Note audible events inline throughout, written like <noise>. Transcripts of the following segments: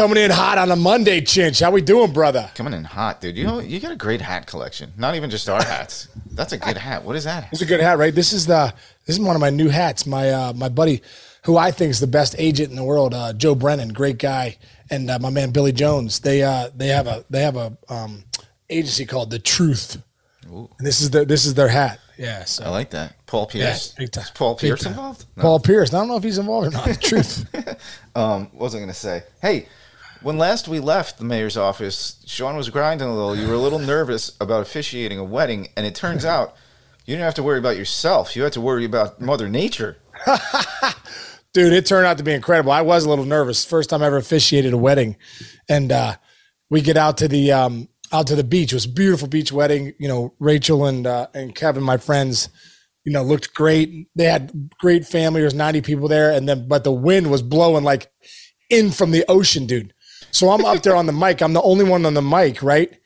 Coming in hot on a Monday, Chinch. How we doing, brother? Coming in hot, dude. You know, you got a great hat collection. Not even just our hats. That's a good hat. What is that? It's a good hat, right? This is the this is one of my new hats. My uh, my buddy, who I think is the best agent in the world, uh, Joe Brennan, great guy, and uh, my man Billy Jones. They uh they have a they have a um, agency called The Truth, and this is the this is their hat. Yeah, so I like that. Paul Pierce. time. Is Paul Pierce involved? No. Paul Pierce. I don't know if he's involved or not. Truth. <laughs> Um, what was I going to say? Hey, when last we left the mayor's office, Sean was grinding a little. You were a little nervous about officiating a wedding, and it turns out you didn't have to worry about yourself. You had to worry about Mother Nature. <laughs> dude it turned out to be incredible. I was a little nervous first time i ever officiated a wedding. And uh we get out to the um out to the beach. It was a beautiful beach wedding. You know rachel and uh and kevin my friends you know looked great. They had great family. There's 90 people there. And then but the wind was blowing like in from the ocean dude so i'm up there on the mic i'm the only one on the mic right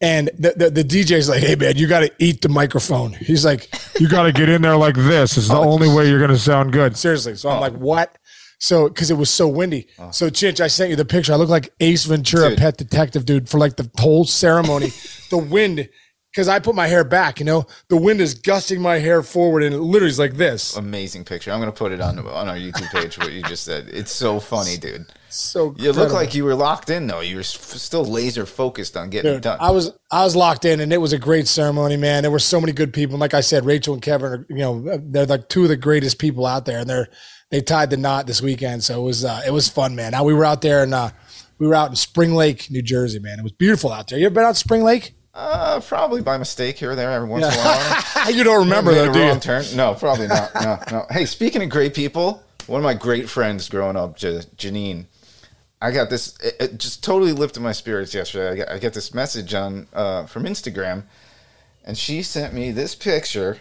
and the, the, the DJ's like, hey, man, you got to eat the microphone. He's like, you got to get in there like this. It's the oh, only way you're going to sound good. Seriously. So I'm oh. like, what? So, because it was so windy. Oh. So, Chinch, I sent you the picture. I look like Ace Ventura, Dude. pet detective, dude, for like the whole ceremony. <laughs> the wind, because I put my hair back, you know, the wind is gusting my hair forward and it literally is like this. Amazing picture. I'm going to put it on on our YouTube page. What you just said. It's so funny, dude. So, You look like you were locked in though. You were still laser focused on getting it done. I was I was locked in, and it was a great ceremony, man. There were so many good people. And like I said, Rachel and Kevin are you know they're like two of the greatest people out there, and they're they tied the knot this weekend. So it was uh, it was fun, man. Now we were out there and uh, we were out in Spring Lake, New Jersey, man. It was beautiful out there. You ever been out to Spring Lake? Uh, probably by mistake here or there every once in a while. <laughs> you don't remember a do you? wrong turn? No, probably not. No, no. Hey, speaking of great people, one of my great friends growing up, J- Janine, I got this. It, it just totally lifted my spirits yesterday. I got, I got this message on uh, from Instagram, and she sent me this picture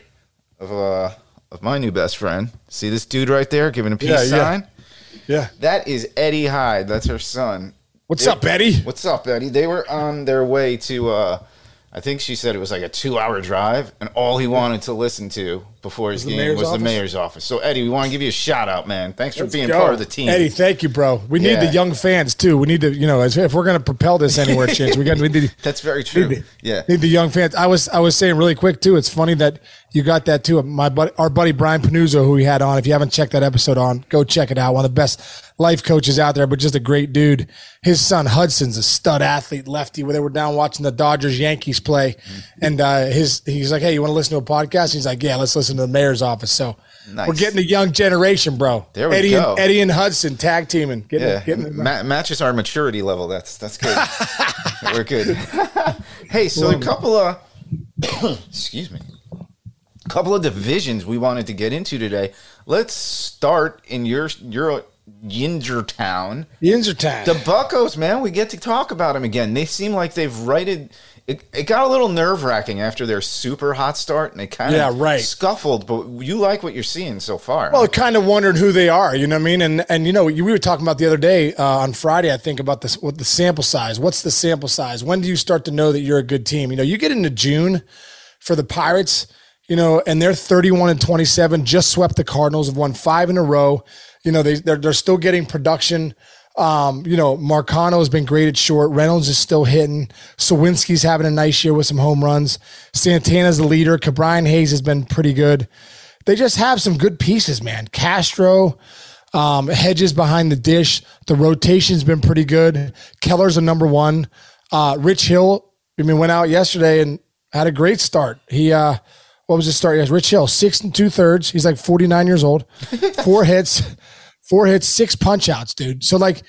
of uh of my new best friend. See this dude right there giving a peace Yeah, yeah. sign? Yeah. That is Eddie Hyde. That's her son. What's They- up, Betty? What's up, Eddie? They were on their way to. uh I think she said it was like a two-hour drive, and all he wanted to listen to before his the game mayor's was the mayor's office. So, Eddie, we want to give you a shout out, man. Thanks for Let's being go. part of the team. Eddie, thank you, bro. We need the young fans too. We need to, you know, if we're going to propel this anywhere, <laughs> chance we got we need. That's very true. Need Yeah. need the young fans. I was I was saying really quick too. It's funny that you got that too. My buddy, our buddy Brian Panuzzo, who we had on. If you haven't checked that episode on, go check it out. One of the best life coaches out there, but just a great dude. His son Hudson's a stud athlete, lefty. Where they were down watching the Dodgers Yankees play, and uh, his he's like, "Hey, you want to listen to a podcast?" He's like, "Yeah, let's listen to the mayor's office." So. Nice. We're getting the young generation, bro. There we Eddie go. And, Eddie and Hudson tag teaming. Getting, Yeah, getting Ma- matches our maturity level. That's that's good. <laughs> We're good. <laughs> hey, so a couple of <coughs> excuse me, a couple of divisions we wanted to get into today. Let's start in your your Yingertown. Yinzer time. The Buckos, man, we get to talk about them again. They seem like they've righted. It, it got a little nerve wracking after their super hot start, and they kind of Yeah, right. scuffled. But you like what you're seeing so far. Well, I kind of wondered who they are. You know what I mean? And and you know, we were talking about the other day uh, on Friday. I think about this. What the sample size? What's the sample size? When do you start to know that you're a good team? You know, you get into June for the Pirates. You know, and they're 31 and 27. Just swept the Cardinals. Have won five in a row. You know, they they're, they're still getting production. Um, you know, Marcano has been great at short. Reynolds is still hitting. Suwinski's having a nice year with some home runs. Santana's the leader. Ke'Bryan Hayes has been pretty good. They just have some good pieces, man. Castro, um, Hedges behind the dish. The rotation's been pretty good. Keller's a number one. Uh, Rich Hill, I mean, went out yesterday and had a great start. He, uh, what was his start? Yes, Rich Hill, six and two thirds. He's like 49 years old. <laughs> Four hits, four hits, six punch outs, dude. So like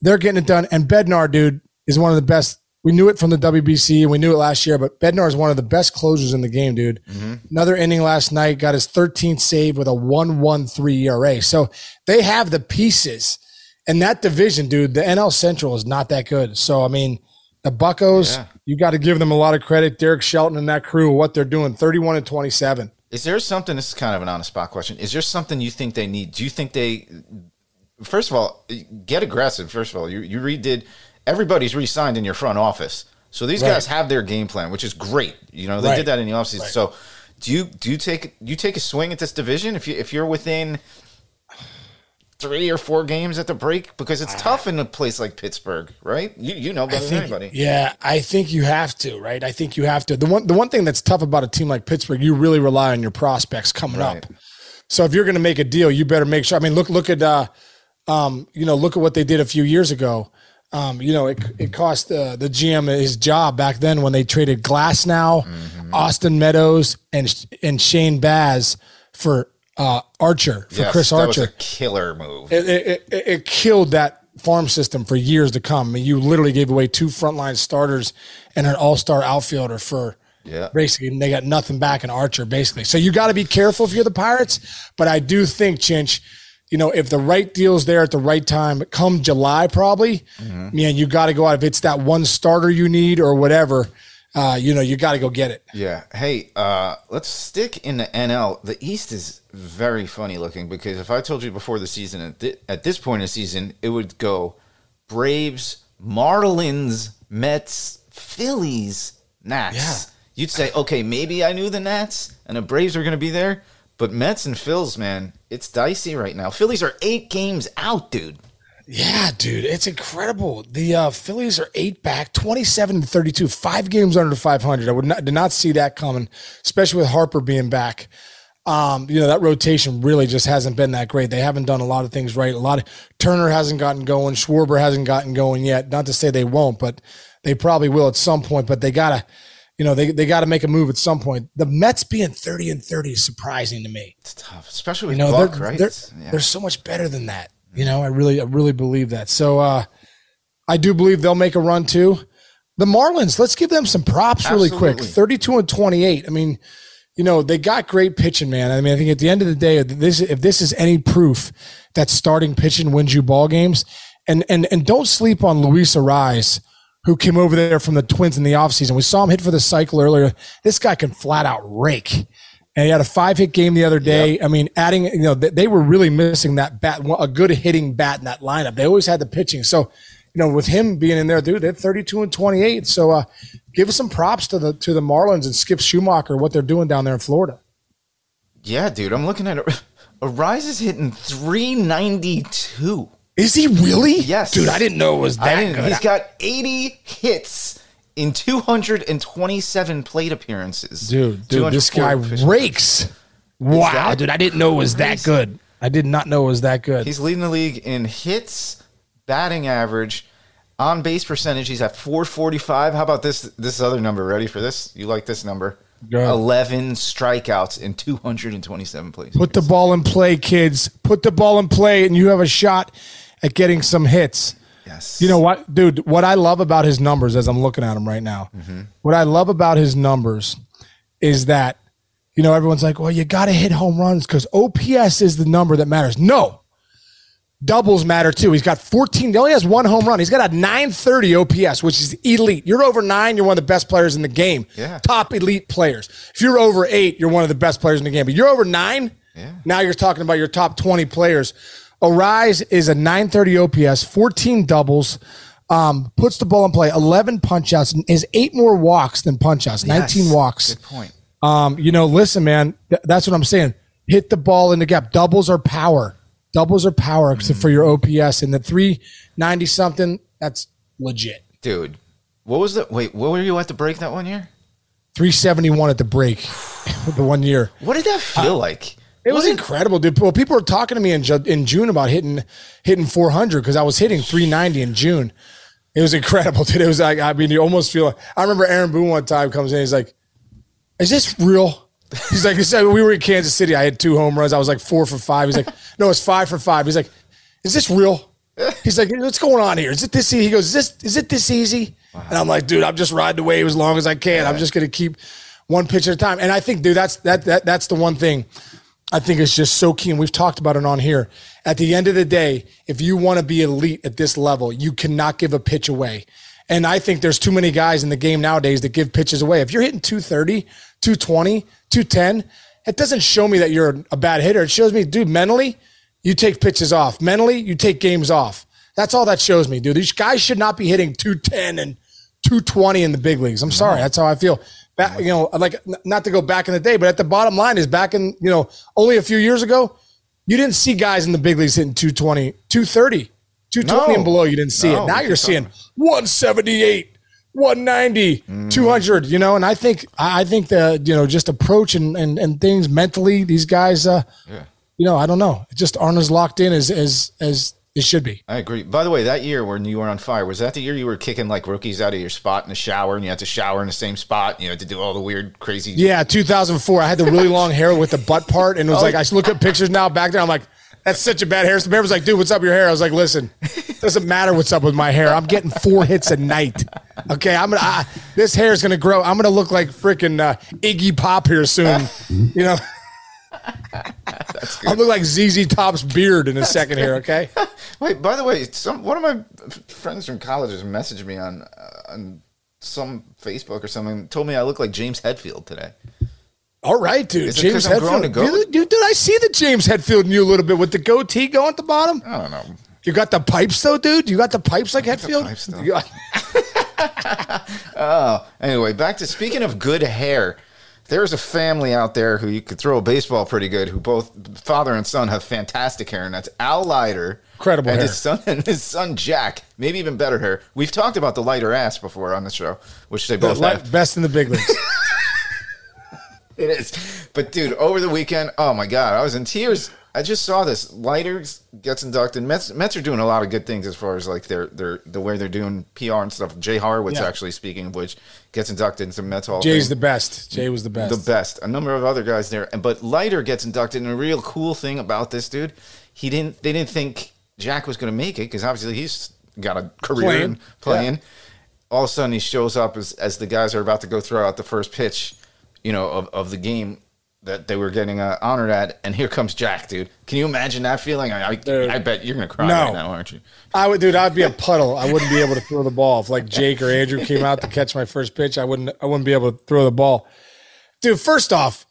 they're getting it done. And Bednar, dude, is one of the best. We knew it from the WBC and we knew it last year, but Bednar is one of the best closers in the game, dude. Mm-hmm. Another inning last night, got his 13th save with a 1-1-3 ERA. So they have the pieces. And that division, dude, the NL Central is not that good. So I mean, the Buckos, Yeah. you got to give them a lot of credit. Derek Shelton and that crew, what they're doing, 31 and 27. Is there something? This is kind of an honest spot question. Is there something you think they need? Do you think they? First of all, get aggressive. First of all, you you redid. Everybody's re-signed in your front office, so these Right. guys have their game plan, which is great. You know they Right. did that in the offseason. So do you do you take you take a swing at this division if you if you're within three or four games at the break because it's tough in a place like Pittsburgh, right? You you know better than anybody. Yeah, I think you have to, right? I think you have to. The one the one thing that's tough about a team like Pittsburgh, you really rely on your prospects coming Right. up. So if you're going to make a deal, you better make sure. I mean, look look at uh, um, you know, look at what they did a few years ago. Um, you know, it, it cost uh, the GM his job back then when they traded Glasnow, Mm-hmm. Austin Meadows, and and Shane Baz for uh, Archer for Yes, Chris that was Archer. a killer move. it, it, it, it killed that farm system for years to come. I mean, you literally gave away two frontline starters and an all star outfielder for Yeah. basically, and they got nothing back in Archer, basically. So you got to be careful if you're the Pirates. But I do think, Chinch, you know, if the right deal's there at the right time, come July, probably, Mm-hmm. man, you got to go out. If it's that one starter you need or whatever, uh, you know, you got to go get it. Yeah. Hey, uh, let's stick in the NL. The East is very funny looking because if I told you before the season, at, thi- at this point in the season, it would go Braves, Marlins, Mets, Phillies, Nats. Yeah. You'd say, okay, maybe I knew the Nats and the Braves were going to be there, but Mets and Phils, man, it's dicey right now. Phillies are eight games out, dude. Yeah, dude, it's incredible. The uh, Phillies are eight back, twenty-seven to thirty-two, five games under five hundred. I would not did not see that coming, especially with Harper being back. Um, you know that rotation really just hasn't been that great. They haven't done a lot of things right. A lot of Turner hasn't gotten going. Schwarber hasn't gotten going yet. Not to say they won't, but they probably will at some point. But they gotta, you know, they they got to make a move at some point. The Mets being thirty and thirty is surprising to me. It's tough, especially with You know, Buck, they're, right? they're, Yeah. they're so much better than that. You know, I really, I really believe that. So, uh, I do believe they'll make a run too. The Marlins, let's give them some props really quick. 32 and 28. I mean, you know, they got great pitching, man. I mean, I think at the end of the day, this if this is any proof that starting pitching wins you ball games, and and and don't sleep on Luis Arraez, who came over there from the Twins in the offseason. We saw him hit for the cycle earlier. This guy can flat out rake. And he had a five hit game the other day. I mean, adding, you know, they, they were really missing that bat, a good hitting bat in that lineup. They always had the pitching. So, you know, with him being in there, dude, they're 32 and 28. So, uh, give some props to the, to the Marlins and Skip Schumaker, what they're doing down there in Florida. Yeah, dude, I'm looking at it. <laughs> Arraez is hitting 392. Is he really? Yes. Dude, I didn't know it was that good. He's got 80 hits in 227 plate appearances. dude, dude, this guy rakes. Wow, dude, I didn't know it was that good. I did not know it was that good. He's leading the league in hits, batting average, on base percentage. He's at 445. How about this this other number? Ready for this? You like this number? Go 11 strikeouts in 227 plays. Put the ball in play, kids. Put the ball in play, and you have a shot at getting some hits. Yes. You know what, dude? What I love about his numbers, as I'm looking at him right now, mm-hmm. what I love about his numbers is that, you know, everyone's like, well, you got to hit home runs because OPS is the number that matters. No, doubles matter too. He's got 14, he only has one home run. He's got a 930 OPS, which is elite. You're over nine, you're one of the best players in the game. Yeah. Top elite players. If you're over eight, you're one of the best players in the game. But you're over nine, Yeah. now you're talking about your top 20 players. Arraez is a 930 OPS, 14 doubles, um, puts the ball in play, 11 punch outs, and is eight more walks than punch outs, 19 Yes. walks. Good point. Um, you know, listen, man, th- that's what I'm saying. Hit the ball in the gap. Doubles are power. Doubles are power except for your OPS. And the 390 something, that's legit. Dude, what was the wait? What were you at the break that one year? 371 at the break <laughs> the one year. What did that feel like? It was incredible, dude. Well, people were talking to me in Ju- in June about hitting hitting 400 because I was hitting 390 in June. It was incredible, <laughs> dude. It was like I mean, you almost feel. I remember Aaron Boone one time comes in. He's like, "Is this real?" <laughs> He's like, he said, "We were in Kansas City. I had two home runs. I was like four for five. He's like, <laughs> "No, it's five for five. He's like, "Is this real?" He's like, "What's going on here? Is it this?" easy? He goes, "Is this is it this easy?" And I'm like, "Dude, I'm just riding the wave as long as I can. I'm just gonna keep one pitch at a time." And I think, dude, that's that that that's the one thing. I think it's just so key. And we've talked about it on here. At the end of the day, if you want to be elite at this level, you cannot give a pitch away. And I think there's too many guys in the game nowadays that give pitches away. If you're hitting 230, 220, 210, it doesn't show me that you're a bad hitter. It shows me, dude, mentally, you take pitches off. Mentally, you take games off. That's all that shows me, dude. These guys should not be hitting 210 and 220 in the big leagues. I'm sorry. That's how I feel. Back, you know, like n- not to go back in the day, but at the bottom line is back in, you know, only a few years ago, You didn't see guys in the big leagues hitting 220, 230, 220 No. and below. You didn't see No, it. Now you're seeing 178, 190, Mm. 200, you know, and I think, I think the, you know, just approach and, and, and things mentally, these guys, uh, Yeah. you know, I don't know. It just aren't as locked in as, as, as it should be. I agree. By the way, that year when you were on fire, was that the year you were kicking like rookies out of your spot in the shower and you had to shower in the same spot and you had to do all the weird, crazy. Yeah, 2004. I had the really long hair with the butt part, and it was <laughs> like I look at pictures now back there. I'm like, that's such a bad hair. So Bear was like, dude, what's up with your hair? I was like, listen, doesn't matter what's up with my hair. I'm getting four hits a night. Okay, I'm gonna. I, this hair is gonna grow. I'm gonna look like freaking uh, Iggy Pop here soon. <laughs> You know. I look like ZZ Top's beard in a second here. Okay. <laughs> Wait, by the way, some one of my friends from college has messaged me on uh, on some Facebook or something. Told me I look like James Hetfield today. All right, dude. Is James Hetfield. Dude, dude, dude, I see the James Hetfield in you a little bit with the goatee going at the bottom. I don't know. You got the pipes though, dude. You got the pipes like Hetfield. pipes. You <laughs> Anyway, back to speaking of good hair. There's a family out there who you could throw a baseball pretty good, who both father and son have fantastic hair, and that's Al Leiter. Incredible and hair. his son <laughs> and his son Jack, maybe even better hair. We've talked about the lighter ass before on the show, which they both have. best in the big leagues. <laughs> <laughs> It is. But dude, over the weekend, oh my god, I was in tears. I just saw this. Leiter gets inducted. Mets, Mets are doing a lot of good things as far as like their their the way they're doing PR and stuff. Jay Horwitz, Yeah. actually speaking of which, gets inducted into Mets Hall. Jay's the best. Jay was the best. the best. A number of other guys there, and but Leiter gets inducted. And a real cool thing about this dude, he didn't. They didn't think Jack was going to make it because obviously he's got a career Playing. in playing. All of a sudden, he shows up as as the guys are about to go throw out the first pitch, you know, of, of the game that they were getting uh, honored at, and here comes Jack, dude. Can you imagine that feeling? I, I, Dude. I bet you're gonna cry No. right now, aren't you? I would, dude. I'd be a puddle. I wouldn't be able to throw the ball if like Jake or Andrew came out to catch my first pitch. I wouldn't. I wouldn't be able to throw the ball, dude. First off,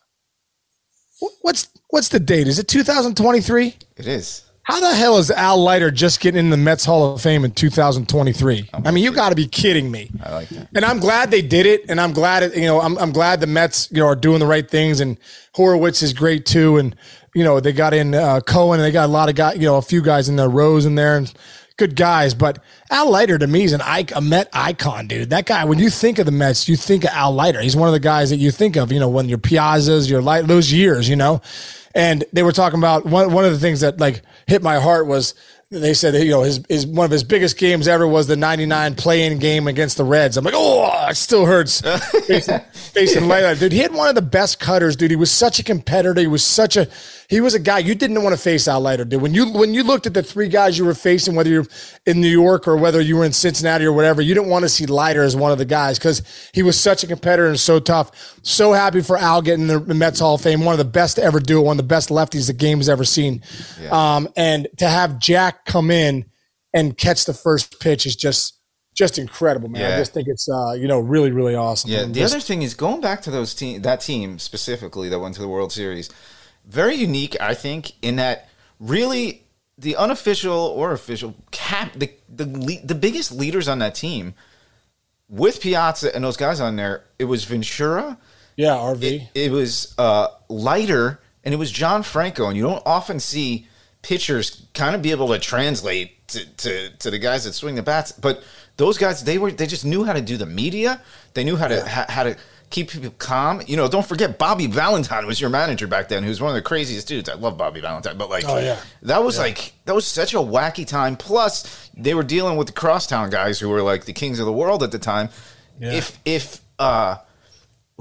what's what's the date? Is it 2023? It is. How the hell is Al Leiter just getting in the Mets Hall of Fame in 2023? I mean, you got to be kidding me. I like that. And I'm glad they did it, and I'm glad it, you know I'm I'm glad the Mets you know are doing the right things, and Horwitz is great too, and you know they got in uh, Cohen, and they got a lot of guys, you know, a few guys in there, Rose in there, and good guys. But Al Leiter to me is an a Met icon, dude. That guy, when you think of the Mets, you think of Al Leiter. He's one of the guys that you think of, you know, when your Piazzas, your light those years, you know. And they were talking about one one of the things that like hit my heart was they said that, you know his, his one of his biggest games ever was the 99 play-in game against the Reds. I'm like, oh, it still hurts <laughs> facing, facing Leiter. Dude, he had one of the best cutters, dude. He was such a competitor. He was such a he was a guy you didn't want to face out Leiter, dude. When you when you looked at the three guys you were facing, whether you're in New York or whether you were in Cincinnati or whatever, you didn't want to see Leiter as one of the guys because he was such a competitor and so tough. So happy for Al getting the Mets Hall of Fame, one of the best to ever do it, one of the best lefties the game has ever seen. Um, and to have Jack come in and catch the first pitch is just just incredible, man. I just think it's uh, you know really really awesome. Yeah, And the just- other thing is going back to those team that team specifically that went to the World Series. Very unique, I think, in that really the unofficial or official cap the the the biggest leaders on that team with Piazza and those guys on there. It was Ventura, yeah, RV. it was uh, Leiter, and it was John Franco. And you don't often see pitchers kind of be able to translate to, to, to the guys that swing the bats. But those guys, they were they just knew how to do the media. They knew how to how, how to keep people calm. You know, don't forget Bobby Valentine was your manager back then, who's one of the craziest dudes. I love Bobby Valentine, but like, Oh, yeah. that was like that was such a wacky time. Plus, they were dealing with the crosstown guys who were like the kings of the world at the time. Yeah. If if uh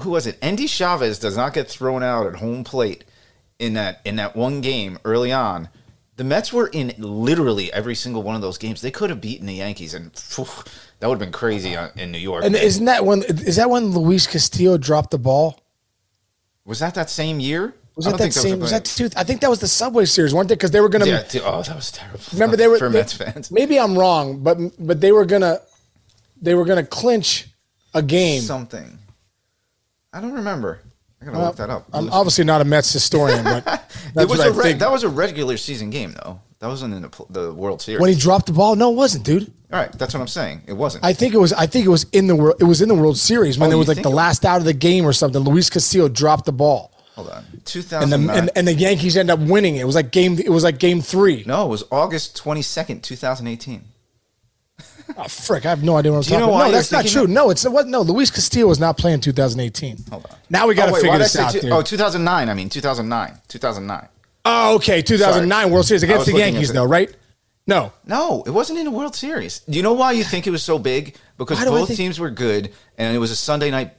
who was it? Endy Chavez does not get thrown out at home plate in that in that one game early on. The Mets were in literally every single one of those games. They could have beaten the Yankees, and phew, that would have been crazy on, in New York. And isn't that when is that when Luis Castillo dropped the ball? was that that same year? Was I that that think same? Was a- that two? I think that was the Subway Series, weren't they? Because they were gonna. Yeah, dude, oh, that was terrible. <laughs> remember they were for they- Mets fans. Maybe I'm wrong, but but they were gonna they were gonna clinch a game. Something. I don't remember. I gotta look that up. I'm obviously not a Mets historian, but <laughs> that's it was a re- that was a regular season game though. That wasn't in the, the World Series. when he dropped the ball, no, it wasn't, dude. All right, that's what I'm saying. It wasn't. I think it was. I think it was in the world. It was in the World Series when Oh, it was like the last out of the game or something. Luis Castillo dropped the ball. Hold on. and the 2009. and, and the Yankees end up winning. It was like game. It was like game three. no, it was August 22nd, 2018. <laughs> Oh, frick, I have no idea what I'm talking about. No, that's not true. that? No, it's what. No, Luis Castillo was not playing 2018. Hold on. Now we got to oh, wait, figure this out. two- oh, 2009. I mean, 2009. 2009. Oh, okay, 2009 World Series against the Yankees, though, right? No, No, it wasn't in the World Series. Do you know why you think it was so big? Because Why do I both think- teams were good, and it was a Sunday night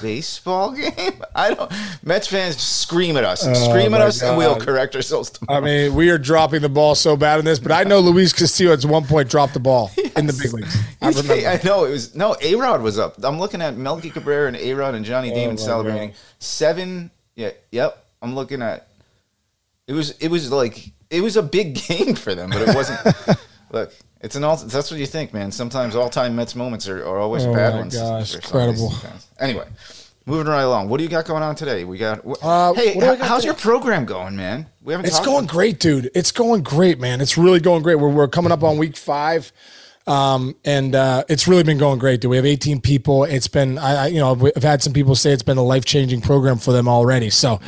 baseball <laughs> game. I don't. Mets fans just scream at us, oh scream at Oh us, and we'll correct ourselves tomorrow. I mean we are dropping the ball so bad in this, but I know Luis Castillo at one point dropped the ball <laughs> in the big leagues. I remember. I know it was no. A Rod was up. I'm looking at Melky Cabrera and A Rod and Johnny oh Damon Oh my celebrating seven. Yeah, yep. I'm looking at. It was it was like it was a big <laughs> game for them, but it wasn't. Look, it's an all. That's what you think, man. Sometimes all time Mets moments are, are always Oh bad ones. gosh, incredible. Anyway, moving right along. What do you got going on today? We got. Uh, hey, got how's your program going, man? We haven't. It's going great, dude. It's going great, man. It's really going great. We're, we're coming up on week five. Um, and uh, it's really been going great, Do We have 18 people. It's been, I, I you know, I've had some people say it's been a life changing program for them already. So,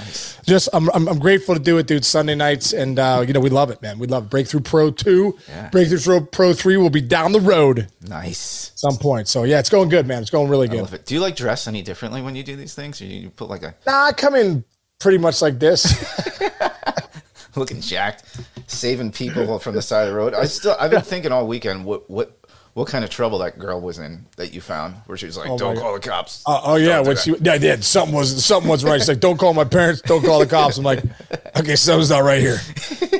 just I'm, I'm, I'm grateful to do it, dude. Sunday nights, and uh, you know, we love it, man. We love it. Breakthrough Pro Two, Yeah. Breakthrough Pro Pro Three will be down the road Nice. some point. So yeah, it's going good, man. It's going really I good. love it. Do you like dress any differently when you do these things? Or you put like a Nah, I come in pretty much like this. <laughs> looking jacked, saving people from the side of the road. I still, I've been thinking all weekend what what what kind of trouble that girl was in that you found, where she was like, Oh, "Don't call the cops." Uh, oh yeah, when she yeah, yeah something was something wasn't right. She's like, "Don't call my parents. Don't call the cops." I'm like, "Okay, something's not right here.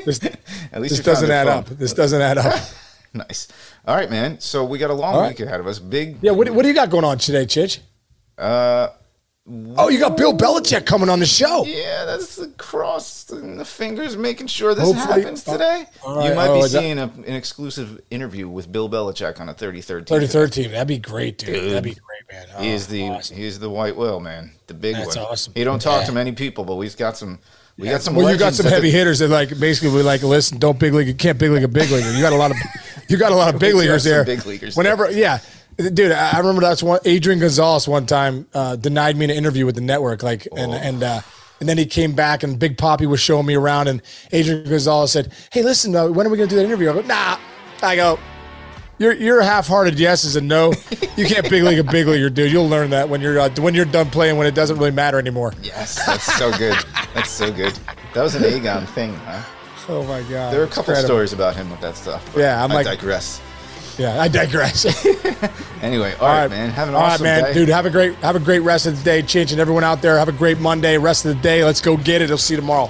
This, <laughs> At least this doesn't add phone. up. This doesn't add up." <laughs> Nice. All right, man. So we got a long right. week ahead of us. Big. Yeah, what, what do you got going on today, Chinch? Uh, Oh, you got Bill Belichick coming on the show. yeah, that's the cross and the fingers, making sure this Hopefully- happens today. right. You might Oh, be seeing a, an exclusive interview with Bill Belichick on a 33rd. Thirty third team. That'd be great, dude. Dude. That'd be great, man. Oh, He is the awesome. he is the white whale, man. The big That's one. awesome. He don't talk Yeah. to many people, but we've got some. We got some. Well, you got some heavy the- hitters that like basically we like listen. Don't big league. You can't big league a big leaguer. You got a lot of you got a lot of <laughs> big leaguers there. big leaguers Whenever, yeah, dude, I remember that's one. Adrian Gonzalez one time uh, denied me an interview with the network, like, Oh. and and uh, and then he came back and Big Papi was showing me around, and Adrian Gonzalez said, "Hey, listen, uh, when are we going to do that interview?" I go, "Nah." I go, "Your your half-hearted yes is a no. You can't big league a big leaguer, dude. You'll learn that when you're uh, when you're done playing when it doesn't really matter anymore." Yes, that's so good. That's so good. That was an A-Gon thing, huh? Oh my god, There are a couple incredible. stories about him with that stuff. Yeah, I'm I like- digress. Yeah, I digress. <laughs> Anyway, all right, man. Have an All right, awesome man. day. Dude, have a great have a great rest of the day. Change and everyone out there, have a great Monday, rest of the day. Let's go get it. I'll see you tomorrow.